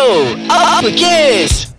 Bro, apa kes?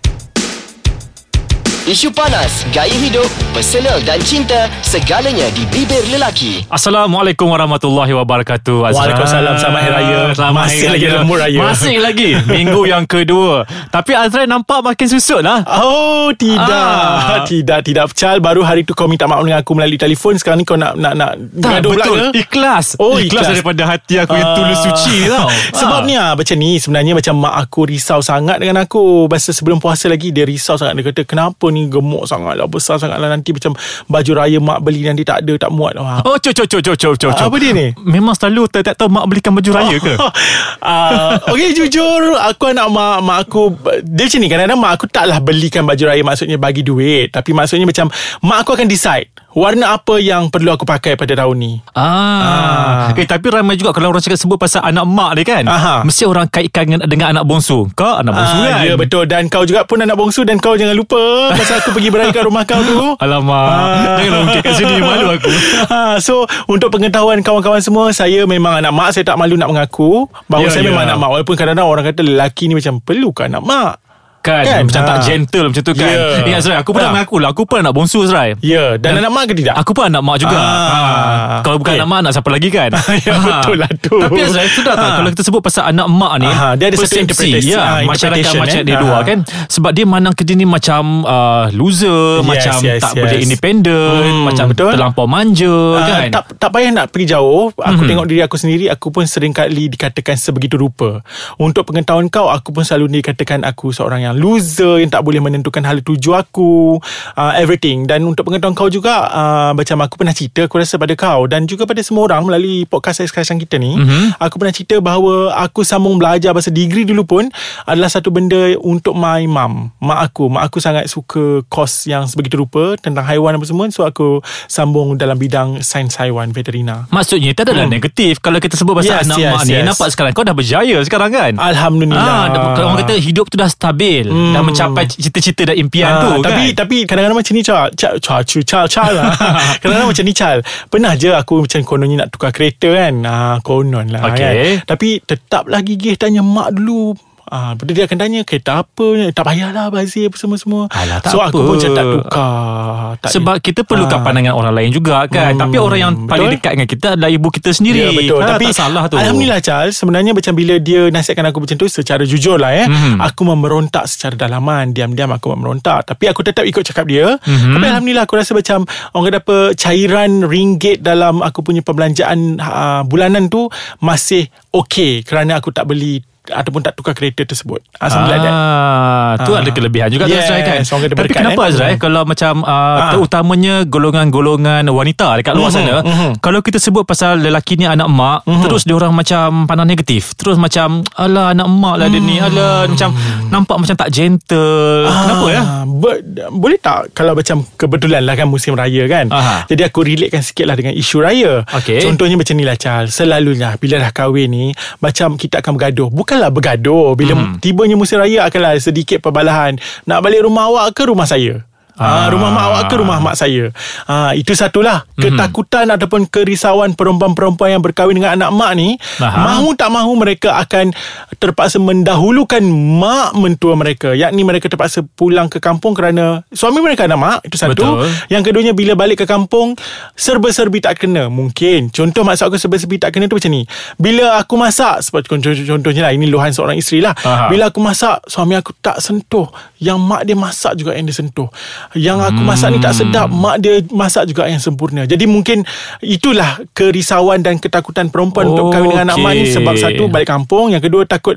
Isu panas, gaya hidup, personal dan cinta, segalanya di bibir lelaki. Assalamualaikum warahmatullahi wabarakatuh Azra. Waalaikumsalam. Selamat Hari Raya. Selamat Masih Hari lagi Raya. raya. Masih lagi Minggu yang kedua Tapi Azra nampak makin susut lah Oh tidak Ah. Tidak Tidak Chal Baru hari tu kau minta maaf dengan aku Melalui telefon Sekarang ni kau nak Nak, nak Tak gaduh pula betul ke? Ikhlas Oh, Ikhlas ikhlas. daripada hati aku Yang Ah. tulus suci tau Sebab Ah. ni ah, macam ni Sebenarnya macam mak aku risau sangat dengan aku Masa sebelum puasa lagi Dia risau sangat Dia kata kenapa ni gemuk sangat lah Besar sangat lah. Nanti macam Baju raya mak beli Nanti tak ada Tak muat. Ah. Oh cok cok cok cok cok cok Apa dia ni? Memang selalu tak, tak tahu mak belikan baju raya ke? Uh, Okay jujur Aku anak mak Mak aku Dia macam ni Kadang-kadang mak aku taklah belikan baju raya Maksudnya bagi duit. Tapi maksudnya macam Mak aku akan decide Warna apa yang perlu aku pakai pada tahun ni? Ah. Eh tapi ramai juga Kalau orang cakap sebut pasal anak mak dia kan Aha. Mesti orang kaitkan dengan, dengan anak bongsu. Kau anak bongsu Ah, kan? Ya betul. Dan kau juga pun anak bongsu Dan kau jangan lupa Masa aku pergi beraya kat rumah kau tu. Alamak. Ah. Janganlah ungkit kat sini Malu aku. Ha, So untuk pengetahuan kawan-kawan semua Saya memang anak mak Saya tak malu nak mengaku Bahawa Ya, saya ya. memang anak mak. Walaupun kadang-kadang orang kata Lelaki ni macam Perlu ke anak mak Kan, Kan? Macam tak Ha. gentle Macam tu kan Ya. Ingat Azrai Aku pun nak Ha. mengaku lah Aku pun anak bongsu Azrai Ya Dan, Dan- anak mak ke tidak Aku pun anak mak juga Ah. ha. Kalau bukan Okay. anak mak Nak siapa lagi kan Ya, betul lah tu. Tapi Azrai Sudah tak Ah. Kalau kita sebut pasal anak mak ni Aha, dia ada satu interpretasi. ya, Ah, Masyarakat interpretation, macam eh. di luar Ah. kan Sebab dia mandang kerja ni Macam uh, Loser Yes, Macam yes, tak yes. boleh independent Hmm, Macam betul. terlampau manja Ah, kan tak tak payah nak pergi jauh Aku Mhm. tengok diri aku sendiri Aku pun sering kali dikatakan sebegitu rupa Untuk pengetahuan kau Aku pun selalu dikatakan Aku seorang yang loser Yang tak boleh menentukan hala tuju aku uh, Everything. Dan untuk pengetahuan kau juga uh, Macam aku pernah cerita Aku rasa pada kau Dan juga pada semua orang Melalui podcast saya sekarang kita ni Mhm. Aku pernah cerita bahawa Aku sambung belajar Bahasa degree dulu pun Adalah satu benda Untuk my mum Mak aku. Mak aku sangat suka Kos yang sebegitu rupa Tentang haiwan apa semua. So aku sambung dalam bidang Sains haiwan Veterina. Maksudnya tak adalah negatif Kalau kita sebut pasal Hmm. Yes, anak yes, mak ni. yes. Nampak sekarang Kau dah berjaya sekarang kan? Alhamdulillah. Ah, orang kata hidup tu dah stabil hmm. Dah mencapai cita-cita dan impian Ah, tu tapi kan tapi kadang-kadang macam ni Chal Chal Chal Chal Chal, Chal lah Kadang-kadang macam ni Chal Pernah je aku macam kononnya nak tukar kereta kan ah, Konon lah Okey. kan Tapi tetap lagi gigih tanya mak dulu Ah, tu dia akan tanya Kereta apa Tak payahlah Bazir apa semua-semua Alah, tak So aku apa. pun macam tak tukar tak Sebab kita perlukan Ah. pandangan orang lain juga kan Hmm, Tapi orang yang paling betul. dekat dengan kita adalah ibu kita sendiri Ya betul Ah, Tapi tak salah tu Alhamdulillah Charles Sebenarnya macam bila dia Nasihatkan aku macam tu Secara jujur lah eh Mhm. Aku memberontak secara dalaman Diam-diam aku memberontak Tapi aku tetap ikut cakap dia Mhm. Tapi Alhamdulillah aku rasa macam Orang kata apa Cairan ringgit Dalam aku punya perbelanjaan uh, Bulanan tu Masih okay Kerana aku tak beli Ataupun tak tukar kereta tersebut Alhamdulillah that. Ah, tu Ah. ada kelebihan juga tu Yes, Azrai kan. Tapi kenapa eh? Azrai kalau macam uh, Ah. terutamanya golongan-golongan wanita dekat luar Mhm, sana, mhm. kalau kita sebut pasal lelaki ni anak mak, Mhm. terus dia orang macam pandang negatif. Terus macam alah anak mak lah dia ni, Hmm. alah macam nampak macam tak gentle. Kenapa ya? Ah, Ber, boleh tak kalau macam kebetulan lah kan musim raya kan. Aha. Jadi aku relatekan sikit lah dengan isu raya. Okey. Contohnya macam ni lah Charles. Selalunya bila dah kahwin ni macam kita akan bergaduh. Bukanlah bergaduh. Bila Hmm. tibanya musim raya akanlah sedikit perbalahan. Nak balik rumah awak ke rumah saya? Ah. Ah. rumah mak awak ke rumah mak saya ah, Itu satulah Mhm. Ketakutan ataupun kerisauan Perempuan-perempuan yang berkahwin dengan anak mak ni Aha. Mahu tak mahu mereka akan Terpaksa mendahulukan Mak mentua mereka Yakni mereka terpaksa pulang ke kampung Kerana Suami mereka anak mak Itu satu Betul. Yang keduanya bila balik ke kampung Serba-serbi tak kena Mungkin Contoh maksud aku serba-serbi tak kena tu macam ni Bila aku masak Seperti contoh, contohnya lah Ini luahan seorang isteri lah Aha. Bila aku masak Suami aku tak sentuh Yang mak dia masak juga yang dia sentuh Yang aku masak ni tak sedap Mak dia masak juga yang sempurna. Jadi mungkin Itulah kerisauan dan ketakutan perempuan Untuk kahwin dengan anak mak ni. Sebab satu balik kampung. Yang kedua takut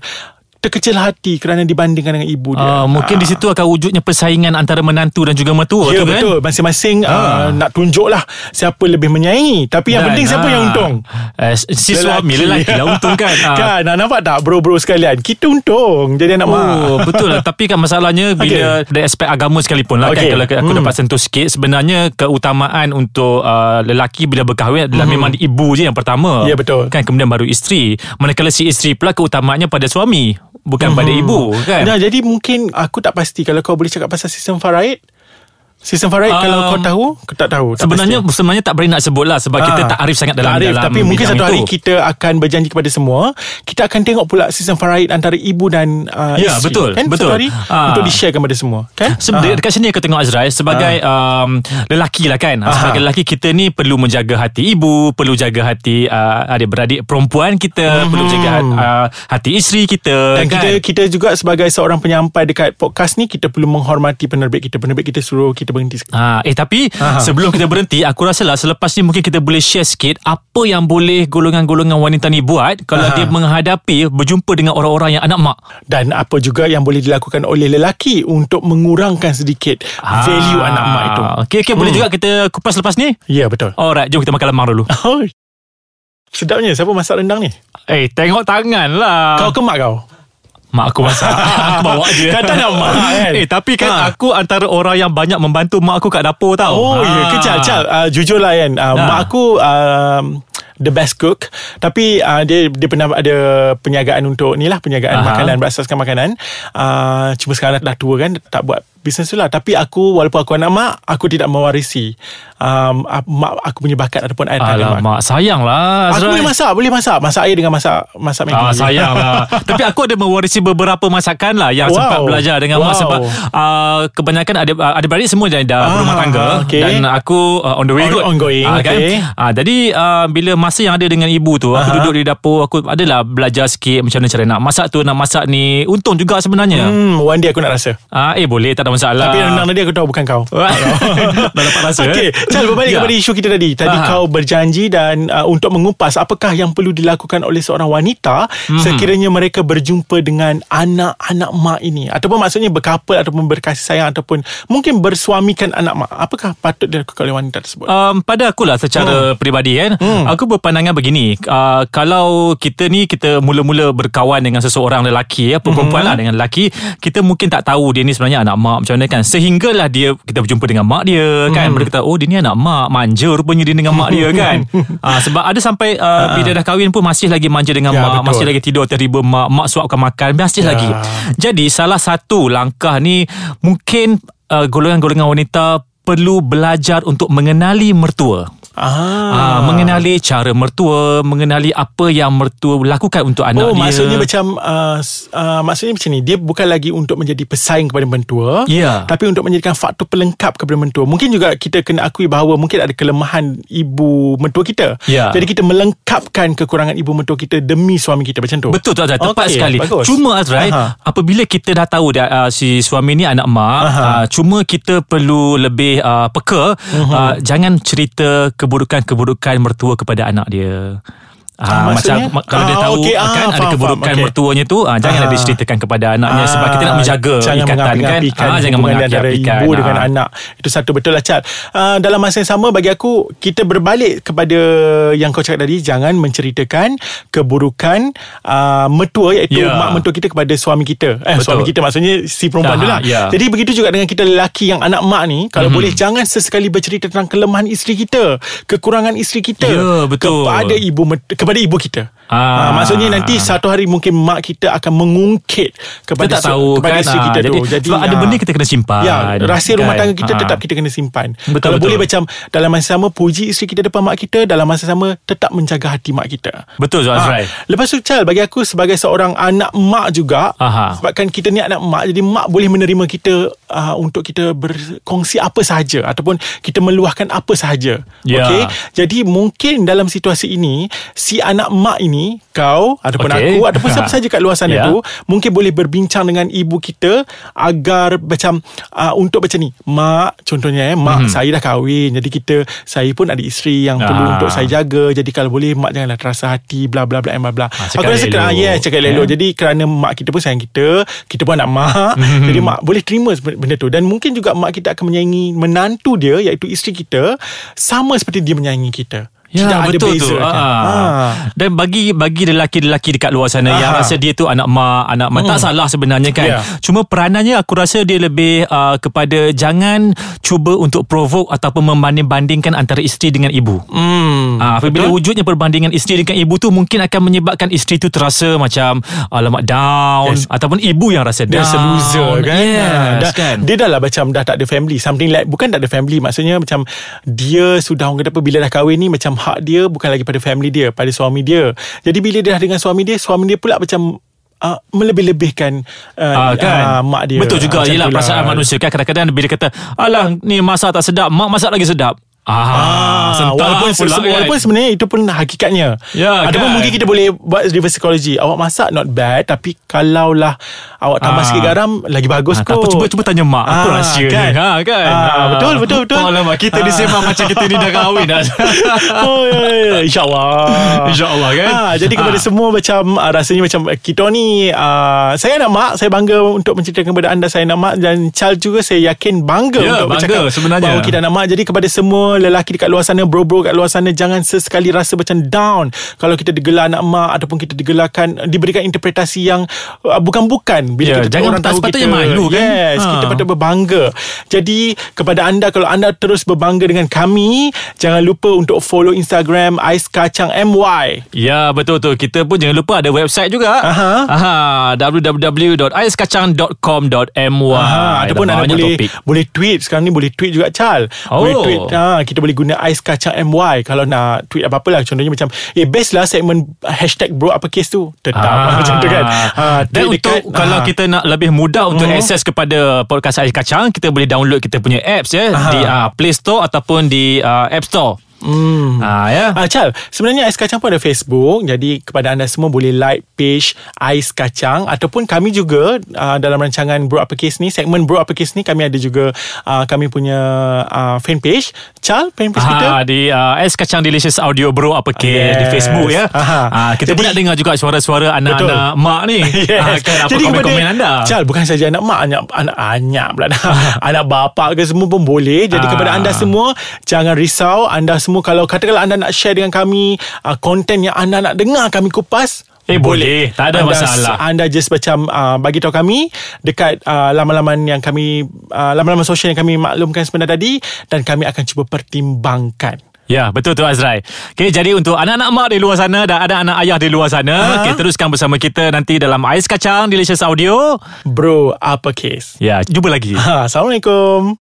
terkecil hati kerana dibandingkan dengan ibu dia. Ah, mungkin di situ akan wujudnya persaingan antara menantu dan juga mertua Ya tu kan. betul Masing-masing Ah. uh, Nak tunjuk lah Siapa lebih menyayangi Tapi yang Dan, penting Siapa yang untung eh, Si suami lelaki lah untung kan. Ah. Kan ah, Nampak tak bro-bro sekalian Kita untung Jadi anak mak Oh betul lah Tapi kan masalahnya Bila okay. dari aspek agama sekalipun lah Okay. kan Kalau aku Hmm. dapat sentuh sikit Sebenarnya keutamaan untuk uh, lelaki bila berkahwin adalah memang ibu je yang pertama Hmm. Ya, betul. Kan kemudian baru isteri Manakala si isteri pula keutamaannya pada suami Bukan pada ibu kan? Nah, jadi mungkin Aku tak pasti. Kalau kau boleh cakap Pasal sistem faraid Sistem faraid Um, kalau kau tahu Kau tak tahu tak Sebenarnya pasti. sebenarnya tak berani nak sebut lah sebab Ah, kita tak arif sangat dalam tak arif, dalam Tapi mungkin satu hari itu. kita akan berjanji kepada semua Kita akan tengok pula sistem faraid Antara ibu dan uh, Ya, isteri betul, kan? betul. Satu hari Ah. Untuk di-share kepada semua kan? Sebe- Ah. dekat sini aku tengok Azrai sebagai um, lelaki lah kan. Sebagai lelaki kita ni perlu menjaga hati ibu, perlu jaga hati uh, adik-beradik perempuan kita, perlu jaga uh, hati isteri kita Dan kan. kita kita juga sebagai seorang penyampai dekat podcast ni kita perlu menghormati penerbit kita. Penerbit kita suruh kita berhenti. sekejap. Ha, eh tapi Aha. sebelum kita berhenti aku rasa lah selepas ni mungkin kita boleh share sikit apa yang boleh golongan-golongan wanita ni buat kalau Aha. dia menghadapi berjumpa dengan orang-orang yang anak mak. Dan apa juga yang boleh dilakukan oleh lelaki untuk mengurangkan sedikit value Ah, anak mak itu. Okey okey boleh Hmm. juga kita kupas lepas ni. Ya betul. Alright, jom kita makan lemang dulu. Oh. Sedapnya siapa masak rendang ni? Eh, tengok tangan lah. Kau ke mak kau? Mak aku masak. Aku bawa je. Kata nak mak. Kan? Eh tapi kan Ha. Aku antara orang yang banyak Membantu mak aku kat dapur tau. Oh Ha. ya kejap kejap uh, Jujur lah kan. Uh, Ha. Mak aku um, The best cook. Tapi uh, dia dia pernah ada Perniagaan untuk Ni lah perniagaan Aha. makanan Berasaskan makanan. Uh, Cuma sekarang dah tua kan Tak buat bisnes tu lah. Tapi aku Walaupun aku anak mak Aku tidak mewarisi um, uh, Mak aku punya bakat Ataupun air tangan mak Alamak sayang lah Aku Azrai. boleh masak Boleh masak Masak air dengan masak Masak Maggi Ah, sayang lah Tapi aku ada mewarisi beberapa masakan lah Yang Wow. sempat belajar dengan mak Wow. Sebab uh, Kebanyakan ada adik-beradik semua dah, dah Ah, berumah tangga okay. Dan aku uh, on the way On- kot ongoing, Ah, okay. Ah, Jadi uh, bila masa yang ada dengan ibu tu Aku Aha. duduk di dapur Aku adalah belajar sikit Macam mana cara nak masak tu Nak masak ni Untung juga sebenarnya Hmm, one day aku nak rasa Ah, Eh boleh tak ada masalah Tapi rendang tadi aku tahu bukan kau Dah dapat rasa Okey, eh? Chal berbalik Ya. kepada isu kita tadi. Tadi Aha. kau berjanji dan uh, untuk mengupas apakah yang perlu dilakukan oleh seorang wanita Mhm. sekiranya mereka berjumpa dengan anak-anak mak ini ataupun maksudnya berkapal ataupun berkasih sayang ataupun mungkin bersuamikan anak mak. Apakah patut dilakukan oleh wanita tersebut? Um, pada akulah secara hmm. peribadi kan hmm. aku berpandangan begini uh, kalau kita ni kita mula-mula berkawan dengan seseorang lelaki apa perempuan Hmm. lah dengan lelaki kita mungkin tak tahu dia ni sebenarnya anak mak macam mana kan sehinggalah dia kita berjumpa dengan mak dia kan Hmm. baru kita oh dia ni anak mak manja rupanya dia dengan mak dia kan uh, sebab ada sampai uh, bila dah kahwin pun masih lagi manja dengan Ya, mak betul. masih lagi tidur tiba-tiba mak mak suapkan makan masih Ya. lagi jadi salah satu langkah ni mungkin uh, golongan-golongan wanita perlu belajar untuk mengenali mertua. Ah, mengenali cara mertua, mengenali apa yang mertua lakukan untuk anak Oh dia. maksudnya macam uh, uh, Maksudnya macam ni Dia bukan lagi untuk menjadi pesaing kepada mentua Ya. Tapi untuk menjadikan faktor pelengkap kepada mentua Mungkin juga kita kena akui bahawa Mungkin ada kelemahan ibu mentua kita Ya. Jadi kita melengkapkan kekurangan ibu mentua kita Demi suami kita Macam tu Betul tu Azrai Tepat Okey, sekali bagus. Cuma Azrai Aha. Apabila kita dah tahu dah, uh, Si suami ni anak mak Aha. uh, Cuma kita perlu lebih uh, peka Mhm. uh, Jangan cerita Keburukan-keburukan mertua kepada anak dia Ah, Ah, macam kalau dia Ah, tahu okey. Ah, kan ada faham, keburukan faham. Mertuanya tu ah, janganlah Ah. diceritakan kepada anaknya sebab kita nak menjaga jangan ikatan kan Ah, jangan mengapi-apikan ibu Ah. dengan anak itu satu betul lah Cat uh, dalam masa yang sama bagi aku kita berbalik kepada yang kau cakap tadi jangan menceritakan keburukan uh, mertua iaitu Ya. mak mentua kita kepada suami kita eh Betul. suami kita maksudnya si perempuan tu lah ya. jadi begitu juga dengan kita lelaki yang anak mak ni kalau Mhm. boleh jangan sesekali bercerita tentang kelemahan isteri kita kekurangan isteri kita Ya, betul. kepada ibu met- kepada ibu kita Ah. Ah, maksudnya nanti satu hari mungkin mak kita akan mengungkit kepada kita tak tahu kepada kan isteri ah, kita jadi, tu. Jadi sebab ada ah, benda kita kena simpan Ya, rahsia rumah kan? tangga kita Ah. tetap kita kena simpan. Betul, Kalau betul. boleh macam dalam masa sama puji isteri kita depan mak kita, dalam masa sama tetap menjaga hati mak kita. betul Ah, Azrai Lepas tu Chal Bagi aku sebagai seorang anak mak juga Aha. Sebabkan kita ni anak mak Jadi mak boleh menerima kita uh, Untuk kita berkongsi apa sahaja Ataupun kita meluahkan apa sahaja Ya. okay? Jadi mungkin dalam situasi ini Si anak mak ini Kau Ataupun Okey. aku Ataupun siapa sahaja kat luar sana Ya. tu Mungkin boleh berbincang dengan ibu kita Agar macam uh, Untuk macam ni Mak Contohnya eh Mak Mhm. saya dah kahwin Jadi kita Saya pun ada isteri Yang perlu Ah. untuk saya jaga Jadi kalau boleh Mak janganlah terasa hati Bla bla bla bla bla Ah, Aku rasa kerana yes, cakap elok. Eh? Jadi kerana mak kita pun sayang kita, kita pun anak mak. Mhm. Jadi mak boleh terima benda tu dan mungkin juga mak kita akan menyayangi menantu dia iaitu isteri kita sama seperti dia menyayangi kita. Tidak ada betul beza tu. kan? Ha. Ha. Dan bagi bagi lelaki-lelaki dekat luar sana Aha. yang rasa dia tu anak mak, anak mak tak salah sebenarnya kan. Ya. Cuma peranannya aku rasa dia lebih uh, kepada jangan cuba untuk provoke ataupun membanding-bandingkan antara isteri dengan ibu. Hmm. Ah, apabila wujudnya perbandingan isteri dengan ibu tu mungkin akan menyebabkan isteri tu terasa macam alamak down Yes. ataupun ibu yang rasa down. There's a loser kan Yes, Ah, dah, kan. Dia dah lah macam Dah tak ada family Something like Bukan tak ada family Maksudnya macam Dia sudah orang kata apa Bila dah kahwin ni Macam hak dia Bukan lagi pada family dia Pada suami dia. Jadi bila dia dah dengan suami dia Suami dia pula macam uh, Melebih-lebihkan uh, Ah, kan? uh, Mak dia. Betul juga Ah, tu lah. perasaan manusia kan? Kadang-kadang bila kata Alah ni masak tak sedap Mak masak lagi sedap Ah, sentak walaupun, pula kan. walaupun sebenarnya itu pun hakikatnya. Ya, Ataupun kan? mungkin kita boleh buat reverse psychology. Awak masak not bad tapi kalaulah awak tambah Ah. sikit garam lagi bagus Ah, kot. tak apa, cuba cuba tanya mak apa Ah, rahsia kan? ni. Ha kan. Ah, betul, betul, betul. Oh, alamak, kita ni Ah. sembang macam kita ni dah kahwin dah. oh ya, ya, ya. InsyaAllah InsyaAllah, kan? ha, Jadi kepada Ah. semua Macam uh, Rasanya macam Kita ni uh, Saya anak mak Saya bangga Untuk menceritakan kepada anda Saya anak mak Dan Charles juga Saya yakin bangga Ya, Untuk bangga bercakap sebenarnya. Bahawa kita anak mak Jadi kepada semua Lelaki dekat luar sana Bro-bro kat luar sana Jangan sesekali rasa macam down Kalau kita digelar anak mak Ataupun kita digelarkan Diberikan interpretasi yang uh, Bukan-bukan Bila Ya, kita jangan orang tahu kita malu, kan? Yes Ha. Kita patut berbangga Jadi kepada anda Kalau anda terus berbangga dengan kami Jangan lupa untuk follow Instagram Ais Kacang MY Ya betul tu Kita pun jangan lupa Ada website juga Aha. Aha, www.aiskacang.com.my Ha, ataupun anda boleh topik. boleh tweet sekarang ni boleh tweet juga Chal. Oh. Boleh tweet. Ha, kita boleh guna ais kacang MY kalau nak tweet apa-apa lah contohnya macam eh best lah segmen hashtag bro apa case tu. Tetap Ah. macam tu kan. Ha, Dan untuk dekat- kalau ha. kita nak lebih mudah untuk Mhm. akses kepada podcast Ais Kacang, kita boleh download kita punya apps ya Aha. di uh, Play Store ataupun di uh, App Store. Hmm. Ha ya. Ah, Chal, sebenarnya Ais Kacang pun ada Facebook. Jadi kepada anda semua boleh like page Ais Kacang ataupun kami juga uh, dalam rancangan Bro Uppercase ni, segmen Bro Uppercase ni kami ada juga uh, kami punya uh, fan page. Chal, fan page kita. Ha, di uh, Ais Kacang Delicious Audio Bro apa ke Yes. di Facebook ya. Aha. Ha, kita pun Jadi- nak dengar juga suara-suara anak-anak mak ni. yes. Ha, kan, apa komen-komen anda? Chal bukan saja anak mak Anak anak anak pula. Anak bapa ke semua pun boleh Jadi Ah. kepada anda semua Jangan risau Anda semua Kalau katakanlah anda nak share dengan kami uh, Konten yang anda nak dengar Kami kupas Eh, boleh. Tak ada anda, masalah. Anda just macam uh, Bagi tahu kami Dekat uh, laman-laman yang kami uh, Laman-laman sosial yang kami maklumkan sebentar tadi Dan kami akan cuba pertimbangkan Ya, betul tu Azrai. Okay, jadi untuk anak-anak mak di luar sana dan ada anak ayah di luar sana, Aha. okay, teruskan bersama kita nanti dalam Ais Kacang Delicious Audio. Bro, uppercase Ya, jumpa lagi. ha, Assalamualaikum